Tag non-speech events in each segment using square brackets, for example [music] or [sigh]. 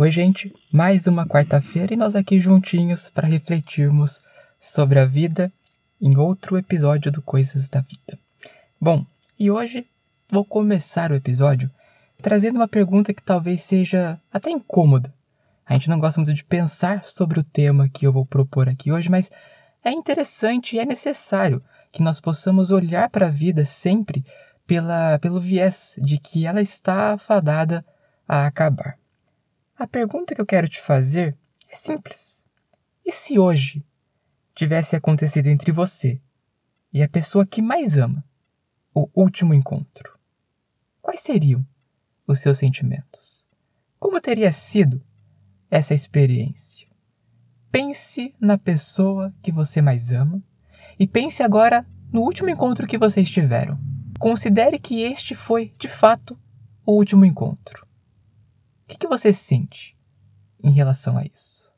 Oi, gente, mais uma quarta-feira e nós aqui juntinhos para refletirmos sobre a vida em outro episódio do Coisas da Vida. Bom, e hoje vou começar o episódio trazendo uma pergunta que talvez seja até incômoda. A gente não gosta muito de pensar sobre o tema que eu vou propor aqui hoje, mas é interessante e é necessário que nós possamos olhar para a vida sempre pela, pelo viés de que ela está fadada a acabar. A pergunta que eu quero te fazer é simples. E se hoje tivesse acontecido entre você e a pessoa que mais ama o último encontro? Quais seriam os seus sentimentos? Como teria sido essa experiência? Pense na pessoa que você mais ama e pense agora no último encontro que vocês tiveram. Considere que este foi, de fato, o último encontro. O que, que você sente em relação a isso?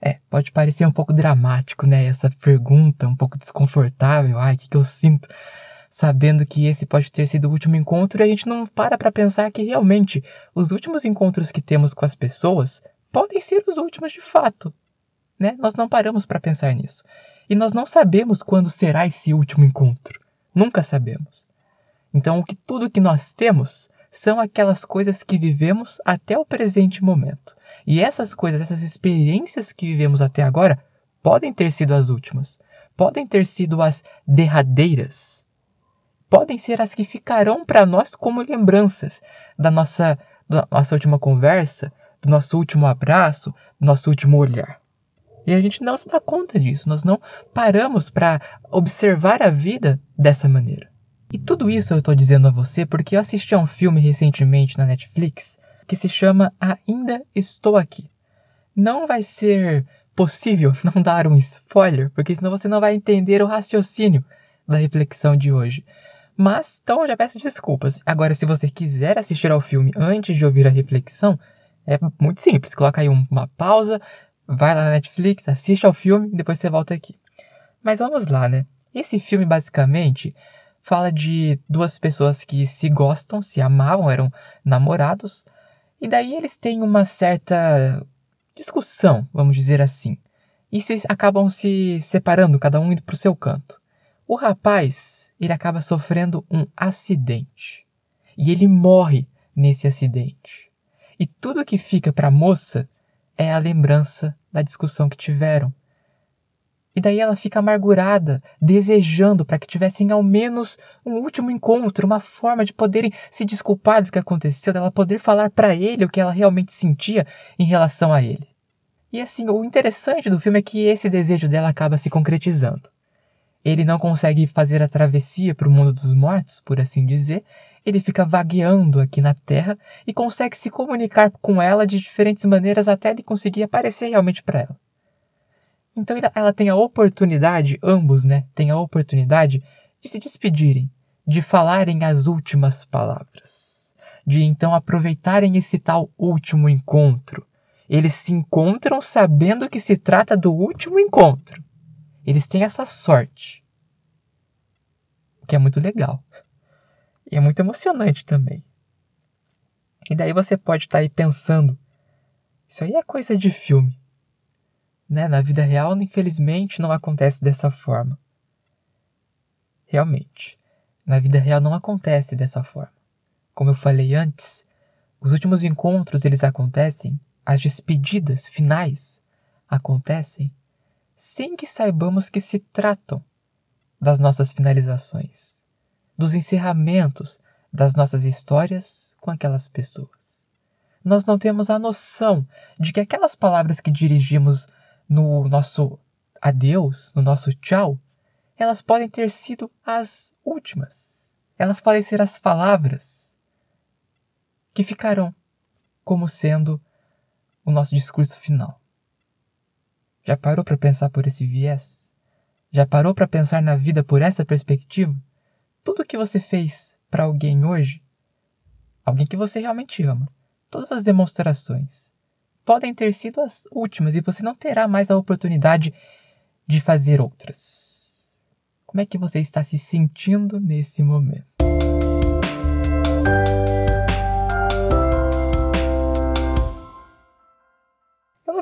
É, pode parecer um pouco dramático, né? Essa pergunta, um pouco desconfortável. Ai, o que, que eu sinto? sabendo que esse pode ter sido o último encontro e a gente não para para pensar que realmente os últimos encontros que temos com as pessoas podem ser os últimos de fato. Né? Nós não paramos para pensar nisso. E nós não sabemos quando será esse último encontro. Nunca sabemos. Então, o que tudo que nós temos são aquelas coisas que vivemos até o presente momento. E essas coisas, essas experiências que vivemos até agora, podem ter sido as últimas, podem ter sido as derradeiras podem ser as que ficarão para nós como lembranças da nossa, da nossa última conversa, do nosso último abraço, do nosso último olhar. E a gente não se dá conta disso, nós não paramos para observar a vida dessa maneira. E tudo isso eu estou dizendo a você porque eu assisti a um filme recentemente na Netflix que se chama Ainda Estou Aqui. Não vai ser possível [laughs] não dar um spoiler, porque senão você não vai entender o raciocínio da reflexão de hoje. Mas, então eu já peço desculpas. Agora, se você quiser assistir ao filme antes de ouvir a reflexão, é muito simples. Coloca aí uma pausa, vai lá na Netflix, assiste ao filme e depois você volta aqui. Mas vamos lá, né? Esse filme basicamente fala de duas pessoas que se gostam, se amavam, eram namorados, e daí eles têm uma certa discussão, vamos dizer assim, e se, acabam se separando, cada um indo para o seu canto. O rapaz ele acaba sofrendo um acidente. E ele morre nesse acidente. E tudo que fica para a moça é a lembrança da discussão que tiveram. E daí ela fica amargurada, desejando para que tivessem ao menos um último encontro, uma forma de poderem se desculpar do que aconteceu, dela poder falar para ele o que ela realmente sentia em relação a ele. E assim, o interessante do filme é que esse desejo dela acaba se concretizando ele não consegue fazer a travessia para o mundo dos mortos, por assim dizer, ele fica vagueando aqui na Terra e consegue se comunicar com ela de diferentes maneiras até ele conseguir aparecer realmente para ela. Então ela tem a oportunidade, ambos, né, têm a oportunidade de se despedirem, de falarem as últimas palavras, de então aproveitarem esse tal último encontro. Eles se encontram sabendo que se trata do último encontro. Eles têm essa sorte. O que é muito legal. E é muito emocionante também. E daí você pode estar tá aí pensando: isso aí é coisa de filme. Né? Na vida real, infelizmente, não acontece dessa forma. Realmente, na vida real não acontece dessa forma. Como eu falei antes, os últimos encontros eles acontecem, as despedidas finais acontecem sem que saibamos que se tratam das nossas finalizações, dos encerramentos das nossas histórias com aquelas pessoas. Nós não temos a noção de que aquelas palavras que dirigimos no nosso adeus, no nosso tchau, elas podem ter sido as últimas. Elas podem ser as palavras que ficarão como sendo o nosso discurso final. Já parou para pensar por esse viés? Já parou para pensar na vida por essa perspectiva? Tudo que você fez para alguém hoje, alguém que você realmente ama, todas as demonstrações podem ter sido as últimas e você não terá mais a oportunidade de fazer outras. Como é que você está se sentindo nesse momento?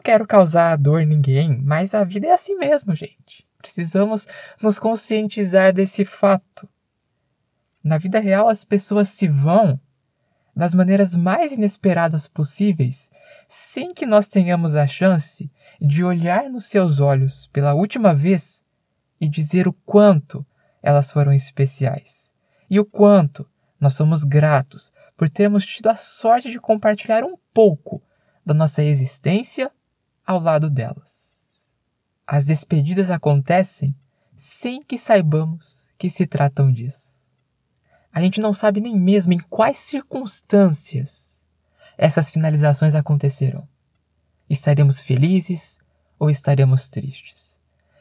Quero causar dor em ninguém, mas a vida é assim mesmo, gente. Precisamos nos conscientizar desse fato. Na vida real, as pessoas se vão das maneiras mais inesperadas possíveis, sem que nós tenhamos a chance de olhar nos seus olhos pela última vez e dizer o quanto elas foram especiais e o quanto nós somos gratos por termos tido a sorte de compartilhar um pouco da nossa existência ao lado delas. As despedidas acontecem sem que saibamos que se tratam disso. A gente não sabe nem mesmo em quais circunstâncias essas finalizações acontecerão. Estaremos felizes ou estaremos tristes?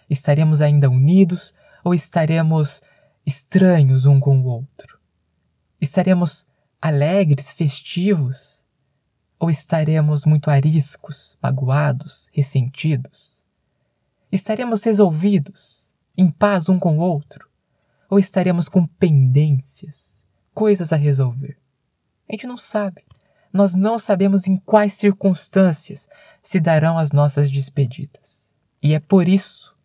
Estaremos ainda unidos ou estaremos estranhos um com o outro? Estaremos alegres, festivos ou estaremos muito ariscos, magoados, ressentidos? Estaremos resolvidos, em paz um com o outro? Ou estaremos com pendências, coisas a resolver? A gente não sabe. Nós não sabemos em quais circunstâncias se darão as nossas despedidas. E é por isso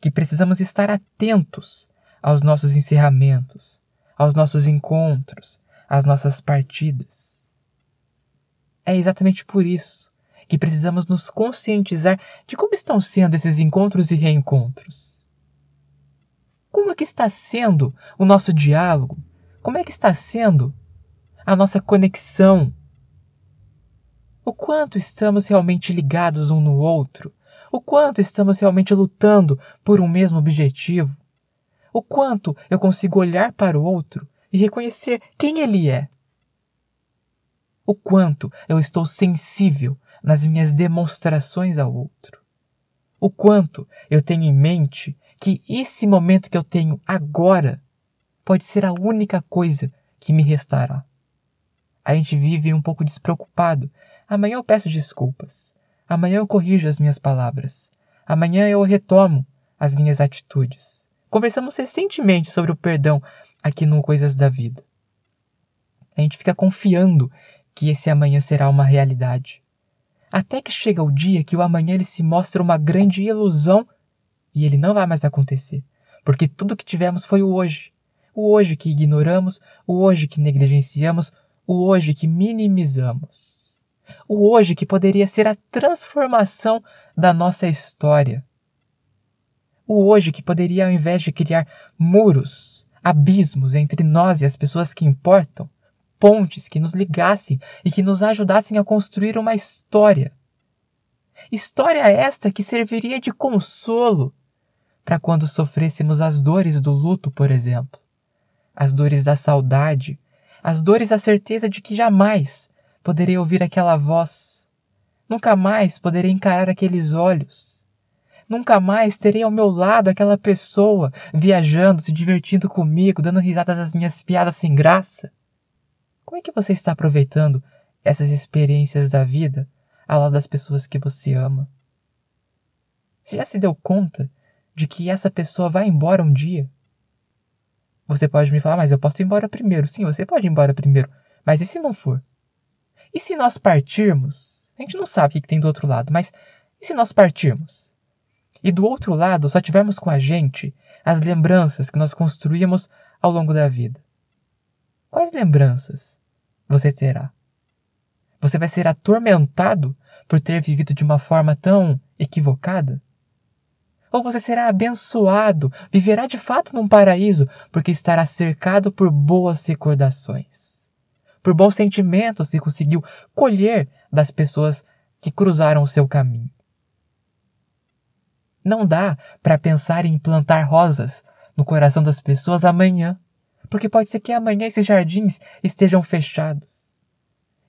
que precisamos estar atentos aos nossos encerramentos, aos nossos encontros, às nossas partidas. É exatamente por isso que precisamos nos conscientizar de como estão sendo esses encontros e reencontros. Como é que está sendo o nosso diálogo? Como é que está sendo a nossa conexão? O quanto estamos realmente ligados um no outro? O quanto estamos realmente lutando por um mesmo objetivo? O quanto eu consigo olhar para o outro e reconhecer quem ele é? O quanto eu estou sensível nas minhas demonstrações ao outro. O quanto eu tenho em mente que esse momento que eu tenho agora pode ser a única coisa que me restará. A gente vive um pouco despreocupado. Amanhã eu peço desculpas. Amanhã eu corrijo as minhas palavras. Amanhã eu retomo as minhas atitudes. Conversamos recentemente sobre o perdão aqui no Coisas da Vida. A gente fica confiando que esse amanhã será uma realidade. Até que chega o dia que o amanhã ele se mostra uma grande ilusão e ele não vai mais acontecer, porque tudo que tivemos foi o hoje. O hoje que ignoramos, o hoje que negligenciamos, o hoje que minimizamos. O hoje que poderia ser a transformação da nossa história. O hoje que poderia, ao invés de criar muros, abismos entre nós e as pessoas que importam, pontes que nos ligassem e que nos ajudassem a construir uma história. História esta que serviria de consolo para quando sofrêssemos as dores do luto, por exemplo, as dores da saudade, as dores da certeza de que jamais poderei ouvir aquela voz, nunca mais poderei encarar aqueles olhos. Nunca mais terei ao meu lado aquela pessoa viajando, se divertindo comigo, dando risada das minhas piadas sem graça. Como é que você está aproveitando essas experiências da vida ao lado das pessoas que você ama? Você já se deu conta de que essa pessoa vai embora um dia? Você pode me falar, mas eu posso ir embora primeiro. Sim, você pode ir embora primeiro. Mas e se não for? E se nós partirmos? A gente não sabe o que tem do outro lado, mas e se nós partirmos? E do outro lado só tivermos com a gente as lembranças que nós construímos ao longo da vida? Quais lembranças você terá? Você vai ser atormentado por ter vivido de uma forma tão equivocada? Ou você será abençoado, viverá de fato num paraíso, porque estará cercado por boas recordações, por bons sentimentos que conseguiu colher das pessoas que cruzaram o seu caminho. Não dá para pensar em plantar rosas no coração das pessoas amanhã porque pode ser que amanhã esses jardins estejam fechados,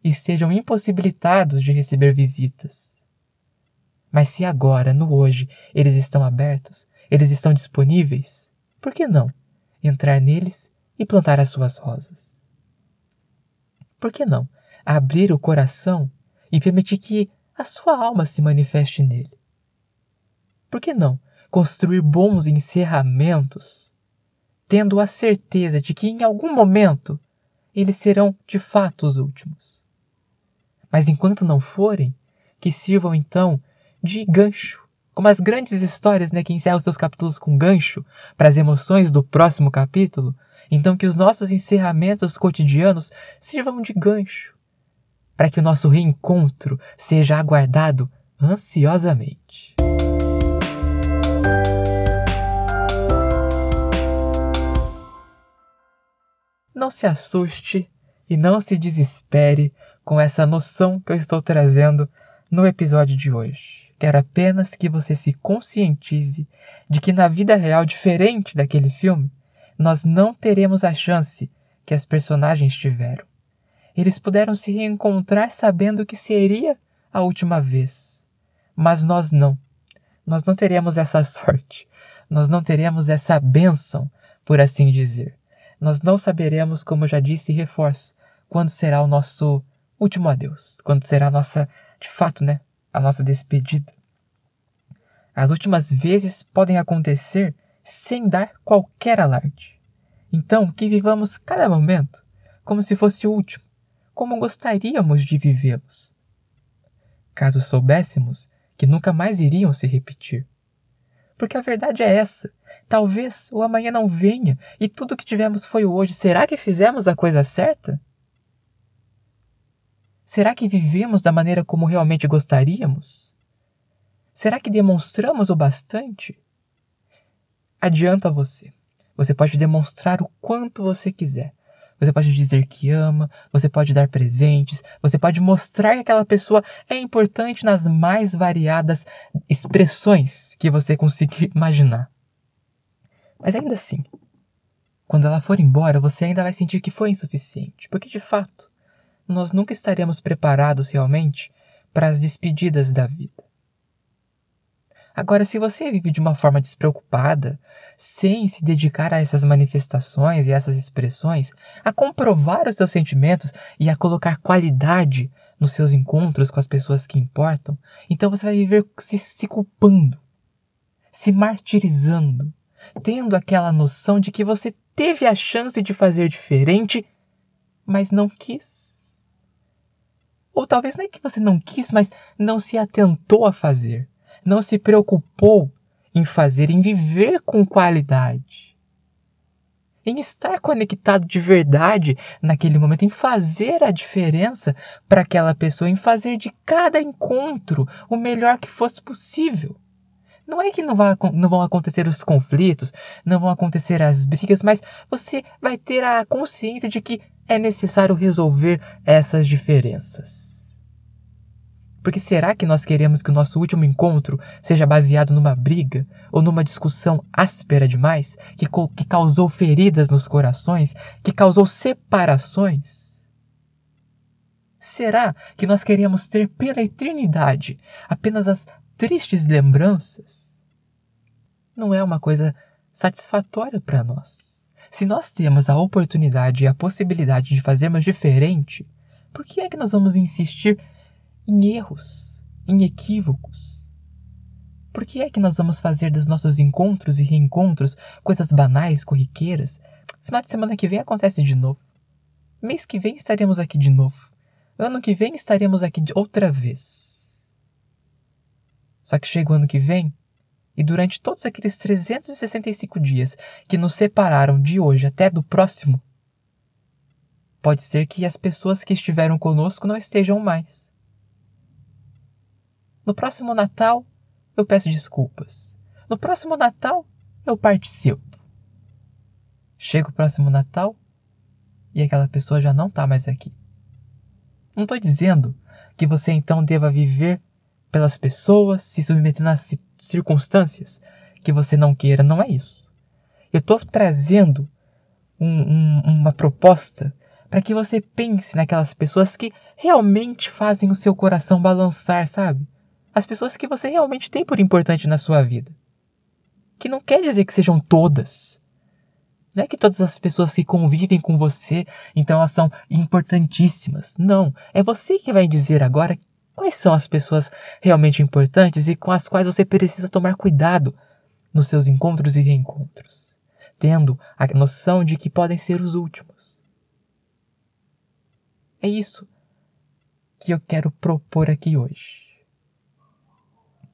estejam impossibilitados de receber visitas. Mas se agora, no hoje, eles estão abertos, eles estão disponíveis, por que não entrar neles e plantar as suas rosas? Por que não abrir o coração e permitir que a sua alma se manifeste nele? Por que não construir bons encerramentos, tendo a certeza de que em algum momento eles serão de fato os últimos. Mas enquanto não forem, que sirvam então de gancho, como as grandes histórias né, que encerram seus capítulos com gancho para as emoções do próximo capítulo, então que os nossos encerramentos cotidianos sirvam de gancho para que o nosso reencontro seja aguardado ansiosamente. Não se assuste e não se desespere com essa noção que eu estou trazendo no episódio de hoje. Quero apenas que você se conscientize de que na vida real, diferente daquele filme, nós não teremos a chance que as personagens tiveram. Eles puderam se reencontrar sabendo que seria a última vez. Mas nós não. Nós não teremos essa [laughs] sorte. Nós não teremos essa bênção, por assim dizer nós não saberemos, como já disse e reforço, quando será o nosso último adeus, quando será a nossa, de fato, né, a nossa despedida. As últimas vezes podem acontecer sem dar qualquer alarde. Então, que vivamos cada momento como se fosse o último, como gostaríamos de vivê-los. Caso soubéssemos que nunca mais iriam se repetir. Porque a verdade é essa: Talvez o amanhã não venha e tudo que tivemos foi o hoje. Será que fizemos a coisa certa? Será que vivemos da maneira como realmente gostaríamos? Será que demonstramos o bastante? Adianta você. Você pode demonstrar o quanto você quiser. Você pode dizer que ama, você pode dar presentes, você pode mostrar que aquela pessoa é importante nas mais variadas expressões que você conseguir imaginar. Mas ainda assim, quando ela for embora, você ainda vai sentir que foi insuficiente, porque de fato, nós nunca estaremos preparados realmente para as despedidas da vida. Agora, se você vive de uma forma despreocupada, sem se dedicar a essas manifestações e essas expressões, a comprovar os seus sentimentos e a colocar qualidade nos seus encontros com as pessoas que importam, então você vai viver se, se culpando, se martirizando, tendo aquela noção de que você teve a chance de fazer diferente, mas não quis. Ou talvez não é que você não quis, mas não se atentou a fazer, não se preocupou em fazer, em viver com qualidade, em estar conectado de verdade naquele momento, em fazer a diferença para aquela pessoa, em fazer de cada encontro o melhor que fosse possível. Não é que não, vai, não vão acontecer os conflitos, não vão acontecer as brigas, mas você vai ter a consciência de que é necessário resolver essas diferenças. Porque será que nós queremos que o nosso último encontro seja baseado numa briga ou numa discussão áspera demais, que, que causou feridas nos corações, que causou separações? Será que nós queremos ter pela eternidade apenas as tristes lembranças, não é uma coisa satisfatória para nós. Se nós temos a oportunidade e a possibilidade de fazermos diferente, por que é que nós vamos insistir em erros, em equívocos? Por que é que nós vamos fazer dos nossos encontros e reencontros coisas banais, corriqueiras? Final de semana que vem acontece de novo. Mês que vem estaremos aqui de novo. Ano que vem estaremos aqui outra vez. Só que chega o ano que vem, e durante todos aqueles 365 dias que nos separaram de hoje até do próximo, pode ser que as pessoas que estiveram conosco não estejam mais. No próximo Natal, eu peço desculpas. No próximo Natal, eu participo. Chega o próximo Natal e aquela pessoa já não está mais aqui. Não estou dizendo que você então deva viver pelas pessoas, se submetendo a circunstâncias que você não queira. Não é isso. Eu estou trazendo um, um, uma proposta para que você pense naquelas pessoas que realmente fazem o seu coração balançar, sabe? As pessoas que você realmente tem por importante na sua vida. Que não quer dizer que sejam todas. Não é que todas as pessoas que convivem com você, então elas são importantíssimas. Não. É você que vai dizer agora quais são as pessoas realmente importantes e com as quais você precisa tomar cuidado nos seus encontros e reencontros, tendo a noção de que podem ser os últimos. É isso que eu quero propor aqui hoje.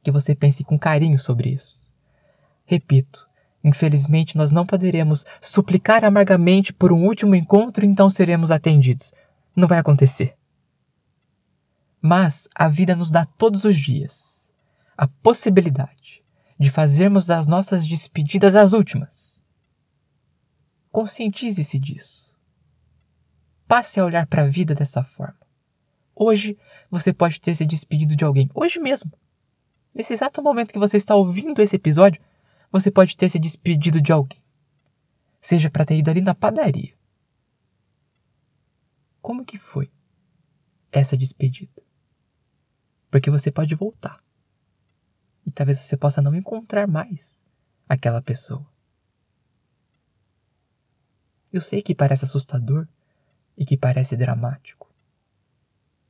Que você pense com carinho sobre isso. Repito, infelizmente nós não poderemos suplicar amargamente por um último encontro então seremos atendidos. Não vai acontecer. Mas a vida nos dá todos os dias a possibilidade de fazermos das nossas despedidas as últimas. Conscientize-se disso. Passe a olhar para a vida dessa forma. Hoje você pode ter se despedido de alguém, hoje mesmo. Nesse exato momento que você está ouvindo esse episódio, você pode ter se despedido de alguém. Seja para ter ido ali na padaria. Como que foi essa despedida? Porque você pode voltar. E talvez você possa não encontrar mais aquela pessoa. Eu sei que parece assustador e que parece dramático.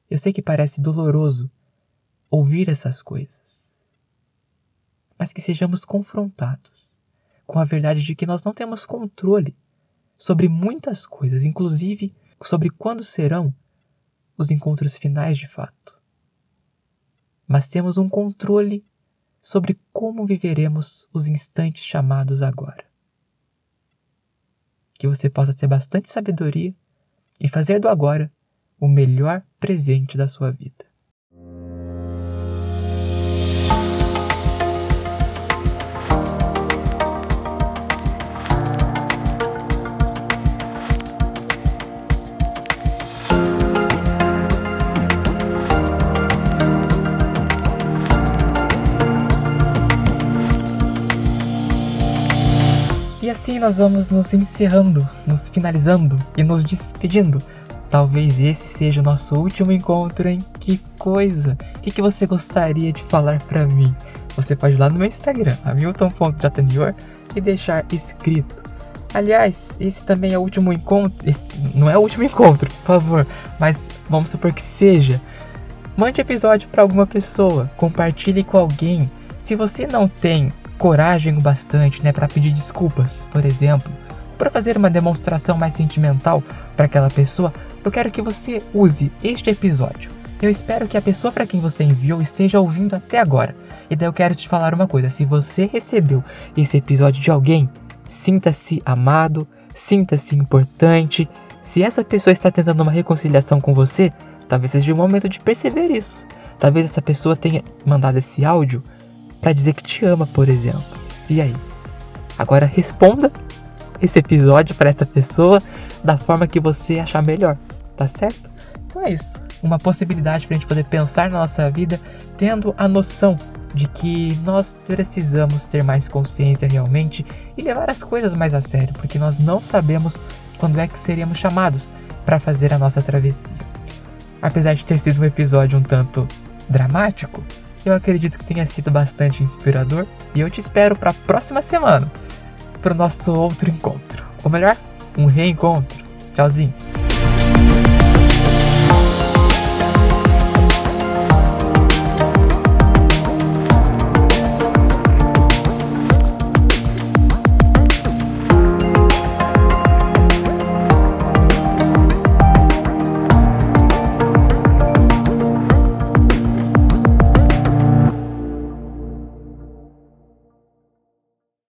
Eu sei que parece doloroso ouvir essas coisas, mas que sejamos confrontados com a verdade de que nós não temos controle sobre muitas coisas, inclusive sobre quando serão os encontros finais de fato. Mas temos um controle sobre como viveremos os instantes chamados agora. Que você possa ter bastante sabedoria e fazer do agora o melhor presente da sua vida. Assim nós vamos nos encerrando, nos finalizando e nos despedindo Talvez esse seja o nosso último encontro, hein? Que coisa! O que, que você gostaria de falar para mim? Você pode ir lá no meu Instagram, hamilton.janior, e deixar escrito. Aliás, esse também é o último encontro. Esse não é o último encontro, por favor, mas vamos supor que seja. Mande episódio para alguma pessoa, compartilhe com alguém. Se você não tem coragem o bastante, né, para pedir desculpas, por exemplo, para fazer uma demonstração mais sentimental para aquela pessoa, eu quero que você use este episódio. Eu espero que a pessoa para quem você enviou esteja ouvindo até agora. E daí eu quero te falar uma coisa: se você recebeu esse episódio de alguém, sinta-se amado, sinta-se importante. Se essa pessoa está tentando uma reconciliação com você, talvez seja o momento de perceber isso. Talvez essa pessoa tenha mandado esse áudio para dizer que te ama, por exemplo. E aí? Agora responda esse episódio para essa pessoa da forma que você achar melhor tá certo? Então é isso. Uma possibilidade para a gente poder pensar na nossa vida tendo a noção de que nós precisamos ter mais consciência realmente e levar as coisas mais a sério, porque nós não sabemos quando é que seríamos chamados para fazer a nossa travessia. Apesar de ter sido um episódio um tanto dramático, eu acredito que tenha sido bastante inspirador e eu te espero para a próxima semana para o nosso outro encontro, ou melhor, um reencontro. Tchauzinho.